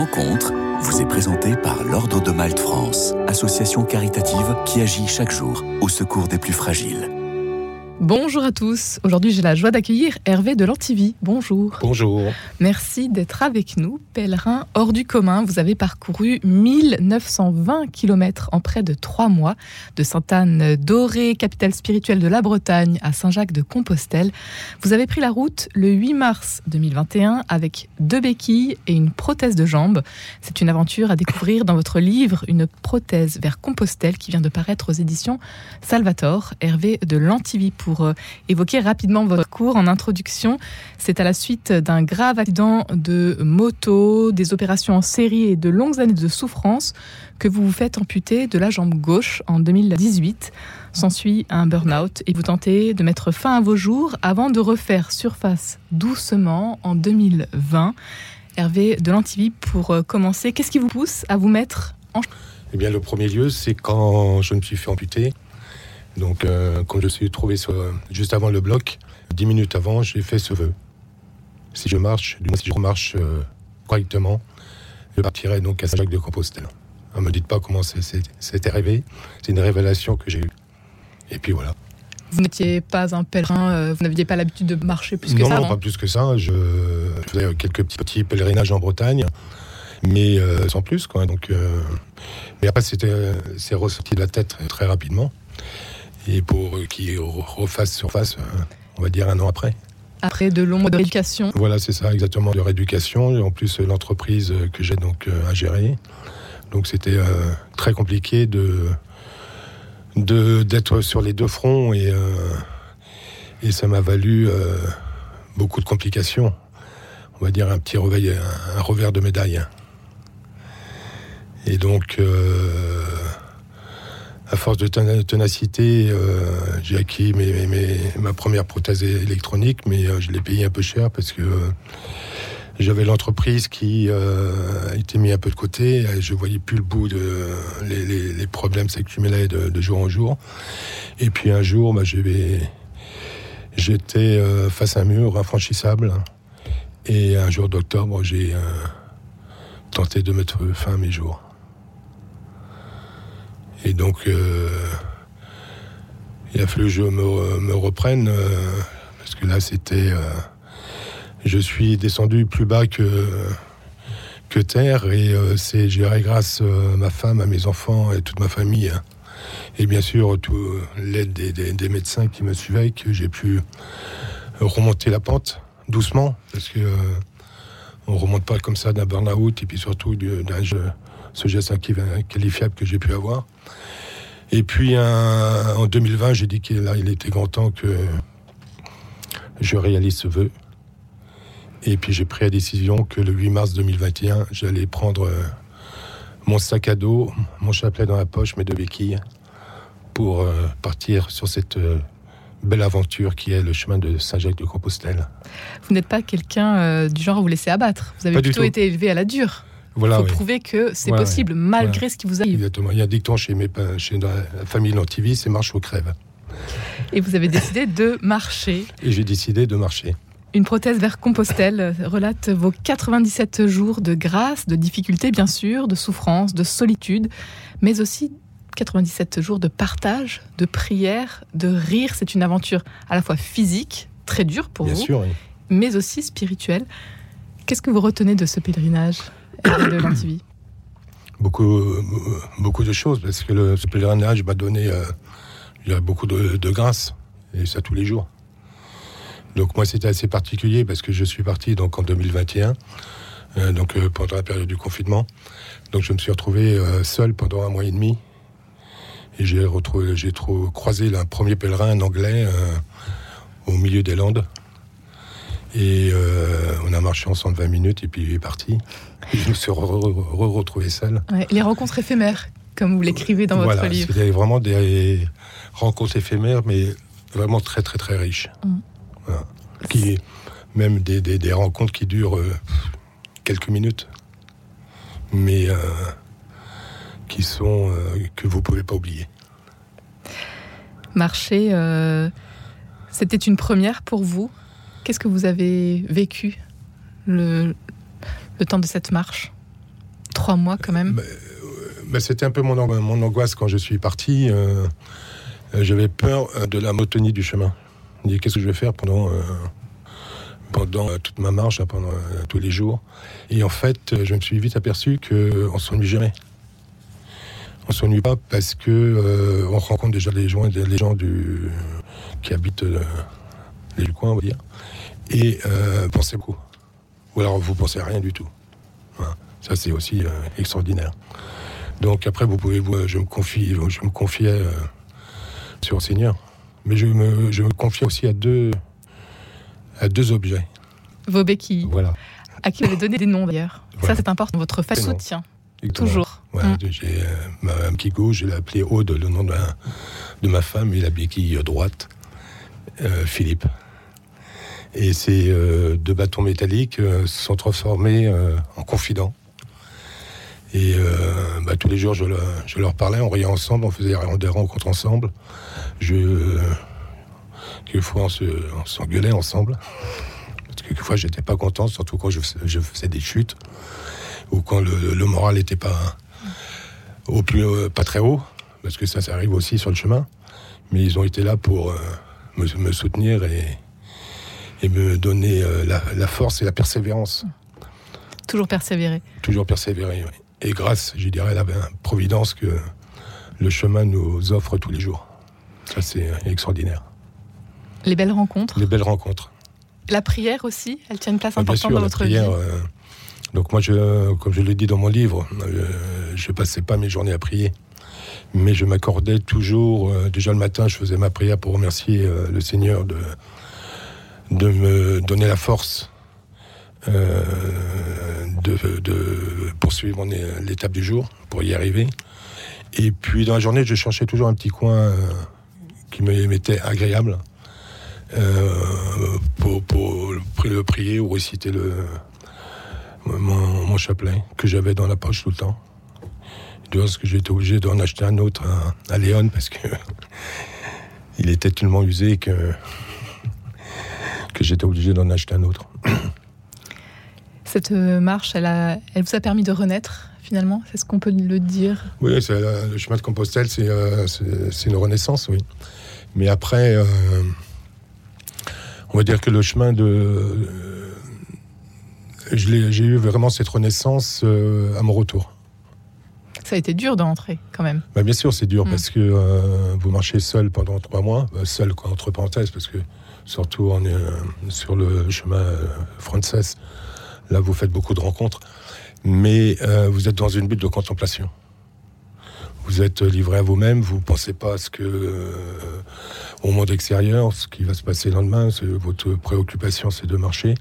rencontre vous est présenté par l'Ordre de Malte France, association caritative qui agit chaque jour au secours des plus fragiles. Bonjour à tous. Aujourd'hui, j'ai la joie d'accueillir Hervé de Lantivie. Bonjour. Bonjour. Merci d'être avec nous. Pèlerin hors du commun, vous avez parcouru 1920 km en près de trois mois, de Sainte-Anne d'Orée, capitale spirituelle de la Bretagne, à Saint-Jacques de Compostelle. Vous avez pris la route le 8 mars 2021 avec deux béquilles et une prothèse de jambe. C'est une aventure à découvrir dans votre livre, Une prothèse vers Compostelle, qui vient de paraître aux éditions Salvatore. Hervé de Lantivie pour euh, évoquer rapidement votre cours en introduction. C'est à la suite d'un grave accident de moto, des opérations en série et de longues années de souffrance que vous vous faites amputer de la jambe gauche en 2018. S'ensuit un burn-out et vous tentez de mettre fin à vos jours avant de refaire surface doucement en 2020. Hervé de l'Antivie, pour euh, commencer, qu'est-ce qui vous pousse à vous mettre en... Eh bien, le premier lieu, c'est quand je me suis fait amputer. Donc, euh, quand je suis trouvé sur, juste avant le bloc, dix minutes avant, j'ai fait ce vœu. Si je marche, du moins si je remarche euh, correctement, je partirai donc à Saint-Jacques-de-Compostelle. Ne me dites pas comment c'était arrivé. C'est une révélation que j'ai eue. Et puis voilà. Vous n'étiez pas un pèlerin, euh, vous n'aviez pas l'habitude de marcher plus que non, ça Non, pas plus que ça. Je, je faisais quelques petits, petits, pèlerinages en Bretagne, mais euh, sans plus. Quoi. Donc, euh, mais après, c'est ressorti de la tête très rapidement. Et pour qu'il refasse surface, on va dire un an après. Après de longs mois de rééducation Voilà, c'est ça, exactement, de rééducation. Et en plus, l'entreprise que j'ai donc à gérer. Donc, c'était très compliqué de d'être sur les deux fronts et, euh, et ça m'a valu euh, beaucoup de complications. On va dire un petit reveil, un, un revers de médaille. Et donc, euh, à force de ténacité, j'ai acquis mes, mes, ma première prothèse électronique, mais je l'ai payé un peu cher parce que j'avais l'entreprise qui euh, était mis un peu de côté. Je voyais plus le bout de les, les, les problèmes s'accumulaient de, de, jour en jour. Et puis un jour, bah, j'étais euh, face à un mur infranchissable. Et un jour d'octobre, j'ai euh, tenté de mettre fin à mes jours. Et donc, euh, il a fallu que je me, me reprenne parce que là, c'était je suis descendu plus bas que, que terre et euh, c'est géré grâce euh, à ma femme, à mes enfants et toute ma famille. Hein. Et bien sûr, l'aide des, des, des, médecins qui me suivaient, que j'ai pu remonter la pente doucement, parce que euh, on remonte pas comme ça d'un burn-out et puis surtout d'un ce geste inqualifiable que j'ai pu avoir. Et puis en 2020, j'ai dit qu'il il était grand temps que je réalise ce vœu. Et puis j'ai pris la décision que le 8 mars 2021, j'allais prendre euh, mon sac à dos, mon chapelet dans la poche, mes deux béquilles, pour euh, partir sur cette euh, belle aventure qui est le chemin de Saint-Jacques-de-Compostelle. Vous n'êtes pas quelqu'un euh, du genre à vous laisser abattre. Vous avez Pas plutôt été élevé à la dure. Voilà, Il faut oui. prouver que c'est Ouais, possible malgré ouais. ce qui vous arrive. Exactement. Il y a un dicton chez, mes, chez la famille Lantivie, c'est marche ou crève. Et vous avez décidé de marcher. Et j'ai décidé de marcher. Une prothèse vers Compostelle relate vos 97 jours de grâce, de difficultés bien sûr, de souffrance, de solitude, mais aussi 97 jours de partage, de prière, de rire. C'est une aventure à la fois physique, très dure pour Bien vous, sûr, oui. mais aussi spirituelle. Qu'est-ce que vous retenez de ce pèlerinage de Lantivie beaucoup, euh, beaucoup de choses, parce que le, ce pèlerinage m'a donné euh, il y a beaucoup de, de grâce, et ça tous les jours. Donc moi c'était assez particulier parce que je suis parti donc en 2021, euh, donc euh, pendant la période du confinement. Donc je me suis retrouvé euh, seul pendant un mois et demi. Et j'ai retrouvé, j'ai trop croisé un premier pèlerin, un anglais, euh, au milieu des Landes. Et euh, on a marché ensemble 20 minutes et puis il est parti. Et je me suis re- re- seul. Ouais, Les rencontres éphémères, comme vous l'écrivez dans votre livre. c'était vraiment des rencontres éphémères, mais vraiment très très très riches. Mm. Voilà. Qui, même des, des, des rencontres qui durent euh, quelques minutes, mais euh, qui sont euh, que vous pouvez pas oublier. Marcher, euh, c'était une première pour vous. Qu'est-ce que vous avez vécu le, le temps de cette marche? Trois mois quand même. Bah, bah, c'était un peu mon, mon, angoisse quand je suis parti. J'avais peur de la monotonie du chemin. Je me dis qu'est-ce que je vais faire pendant pendant toute ma marche, pendant tous les jours? Et en fait, je me suis vite aperçu qu'on s'ennuie jamais. On s'ennuie pas parce que on rencontre déjà les gens, les gens du, qui habitent les coins, on va dire. Et pensez beaucoup. Ou alors vous pensez à rien du tout. Ça, c'est aussi euh, extraordinaire. Donc après, vous pouvez, vous, je me confie, je me confiais euh, sur le Seigneur, mais je me, je me confiais aussi à deux, à deux objets. Vos béquilles. Voilà. À qui vous avez donné des noms d'ailleurs. Ça, c'est important. Votre soutien. Toujours. Voilà, mm. J'ai euh, ma béquille gauche, je l'ai appelée Aude, le nom de, de ma femme, et la béquille droite, Philippe. Et ces euh, deux bâtons métalliques euh, se sont transformés euh, en confidents. Et bah, tous les jours, je, leur parlais, on riait ensemble, on faisait des rencontres ensemble. Je, quelquefois, on s'engueulait ensemble. Parce que quelquefois, j'étais pas content, surtout quand je, faisais des chutes ou quand le, moral n'était pas au plus, pas très haut, parce que ça, ça arrive aussi sur le chemin. Mais ils ont été là pour me, me soutenir et, et me donner euh, la, force et la persévérance. Toujours persévérer. Toujours persévérer, oui. Et grâce, je dirais, à la providence que le chemin nous offre tous les jours. Ça, c'est extraordinaire. Les belles rencontres. Les belles rencontres. La prière aussi, elle tient une place ah, importante dans votre prière, vie. Euh, donc moi, je, comme je l'ai dit dans mon livre, euh, je passais pas mes journées à prier. Mais je m'accordais toujours, déjà le matin, je faisais ma prière pour remercier le Seigneur de, me donner la force euh, de, poursuivre l'étape du jour pour y arriver. Et puis dans la journée, je cherchais toujours un petit coin euh, qui m'était agréable euh, pour, le prier ou réciter mon, chapelet que j'avais dans la poche tout le temps. Parce que j'étais obligé d'en acheter un autre à, à Léon parce que il était tellement usé que que j'étais obligé d'en acheter un autre. Cette euh, marche, elle, a, elle vous a permis de renaître finalement C'est ce qu'on peut le dire? Oui, le chemin de Compostelle, euh, c'est une renaissance, oui. Mais après, euh, on va dire que le chemin de... J'ai eu vraiment cette renaissance à mon retour. Ça a été dur d'entrer quand même. Bah, bien sûr, c'est dur mm. parce que vous marchez seul pendant trois mois, seul quoi, entre parenthèses, parce que surtout on est, euh, sur le chemin euh, français. Là, vous faites beaucoup de rencontres, mais euh, vous êtes dans une butte de contemplation. Vous êtes livré à vous-même, vous ne pensez pas à ce que, au monde extérieur, ce qui va se passer le lendemain. Votre préoccupation, c'est de marcher.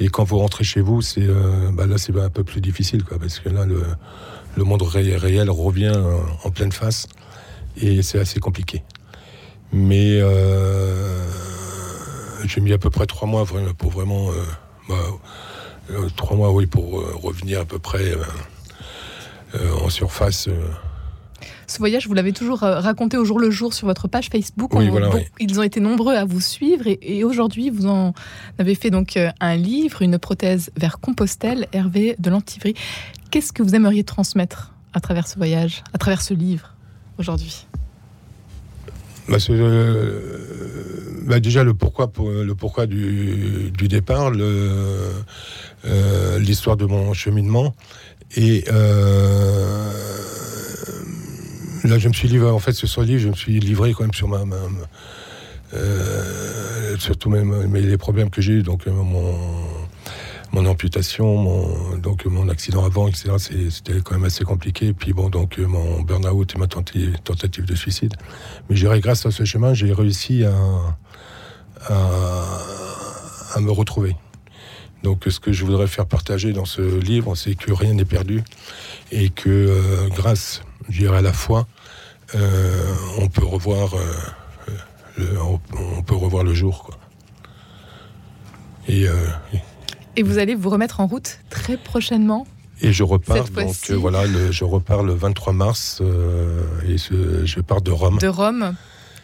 Et quand vous rentrez chez vous, c'est bah là, c'est un peu plus difficile, quoi, parce que là, le, monde réel revient en pleine face, et c'est assez compliqué. Mais j'ai mis à peu près trois mois pour vraiment. Euh, bah, euh, trois mois, oui, pour euh, revenir à peu près en surface. Ce voyage, vous l'avez toujours raconté au jour le jour sur votre page Facebook. Oui, Ils ont été nombreux à vous suivre et, aujourd'hui, vous en avez fait donc un livre, une prothèse vers Compostelle, Hervé de l'Antivry. Qu'est-ce que vous aimeriez transmettre à travers ce voyage, à travers ce livre aujourd'hui? Bah, bah, déjà le pourquoi, le pourquoi du, départ, euh, l'histoire de mon cheminement. Et euh, là, je me suis livré, en fait, ce soir je me suis livré quand même sur ma, euh, surtout même les problèmes que j'ai eu, donc mon mon amputation, mon, donc mon accident avant, etc. C'était quand même assez compliqué. Puis bon, donc mon burn-out et ma tentative de suicide. Mais j'irai grâce à ce chemin, j'ai réussi à, à, me retrouver. Donc ce que je voudrais faire partager dans ce livre, c'est que rien n'est perdu et que euh, grâce, je dirais à la foi, euh, on peut revoir, euh, le, on, peut revoir le jour. Quoi. Et, et vous allez vous remettre en route très prochainement et je repars donc voilà, je repars le 23 mars et je pars de Rome. De Rome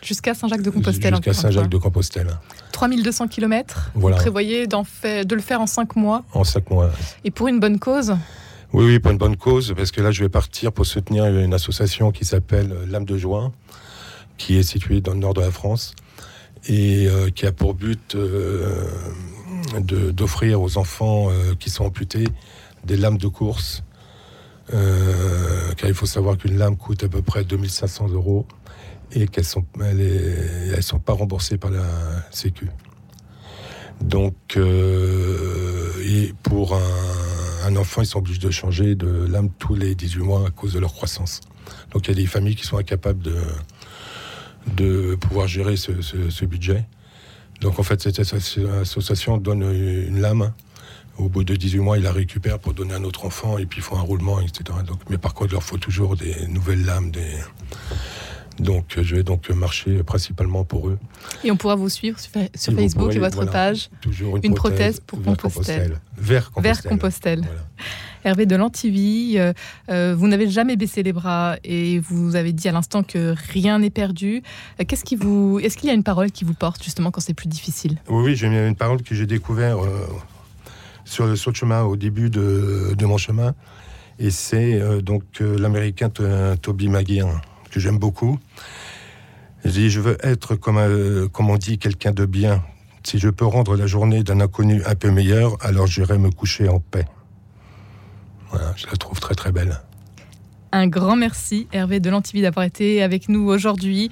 Jusqu'à Saint-Jacques-de-Compostelle. Jusqu'à Saint-Jacques-de-Compostelle. 3200 km. Vous prévoyez de le faire en 5 mois. En 5 mois. Et pour une bonne cause Oui, oui, pour une bonne cause, parce que là, je vais partir pour soutenir une association qui s'appelle L'âme de Juin, qui est située dans le nord de la France et euh, qui a pour but euh, d'offrir aux enfants euh, qui sont amputés des lames de course. car il faut savoir qu'une lame coûte à peu près 2500 euros et qu'elles sont, elles, sont pas remboursées par la Sécu. Donc, pour un, un, enfant, ils sont obligés de changer de lame tous les 18 mois à cause de leur croissance. Donc, il y a des familles qui sont incapables de, de pouvoir gérer ce, budget. Donc en fait, cette association donne une lame. Au bout de 18 mois, il la récupère pour donner à un autre enfant et puis il faut un roulement, etc. Donc, mais par contre, il leur faut toujours des nouvelles lames. Des... Donc je vais donc marcher principalement pour eux. Et on pourra vous suivre sur, Facebook et votre page. Toujours une, prothèse, pour Compostelle. Vers Compostelle. Hervé de Lantivie, euh, euh, vous n'avez jamais baissé les bras et vous avez dit à l'instant que rien n'est perdu. Euh, qu'est-ce qui vous, est-ce qu'il y a une parole qui vous porte justement quand c'est plus difficile? Oui, oui, j'ai une parole que j'ai découvert sur, le chemin au début de, mon chemin, et c'est donc l'américain Toby Maguire que j'aime beaucoup. Je je veux être comme, comme on dit, quelqu'un de bien. Si je peux rendre la journée d'un inconnu un peu meilleure, alors j'irai me coucher en paix je la trouve très très belle. Un grand merci Hervé de Lantivie d'avoir été avec nous aujourd'hui.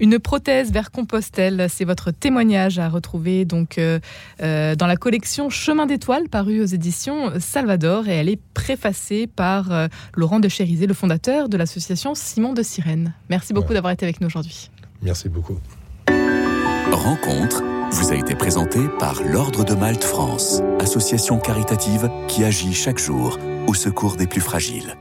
Une prothèse vers Compostelle, c'est votre témoignage à retrouver donc euh, euh, dans la collection Chemin d'étoiles parue aux éditions Salvador et elle est préfacée par euh, Laurent de Chérizé, le fondateur de l'association Simon de Sirène. Merci beaucoup d'avoir été avec nous aujourd'hui. Merci beaucoup. Rencontre vous a été présentée par l'Ordre de Malte France, association caritative qui agit chaque jour au secours des plus fragiles.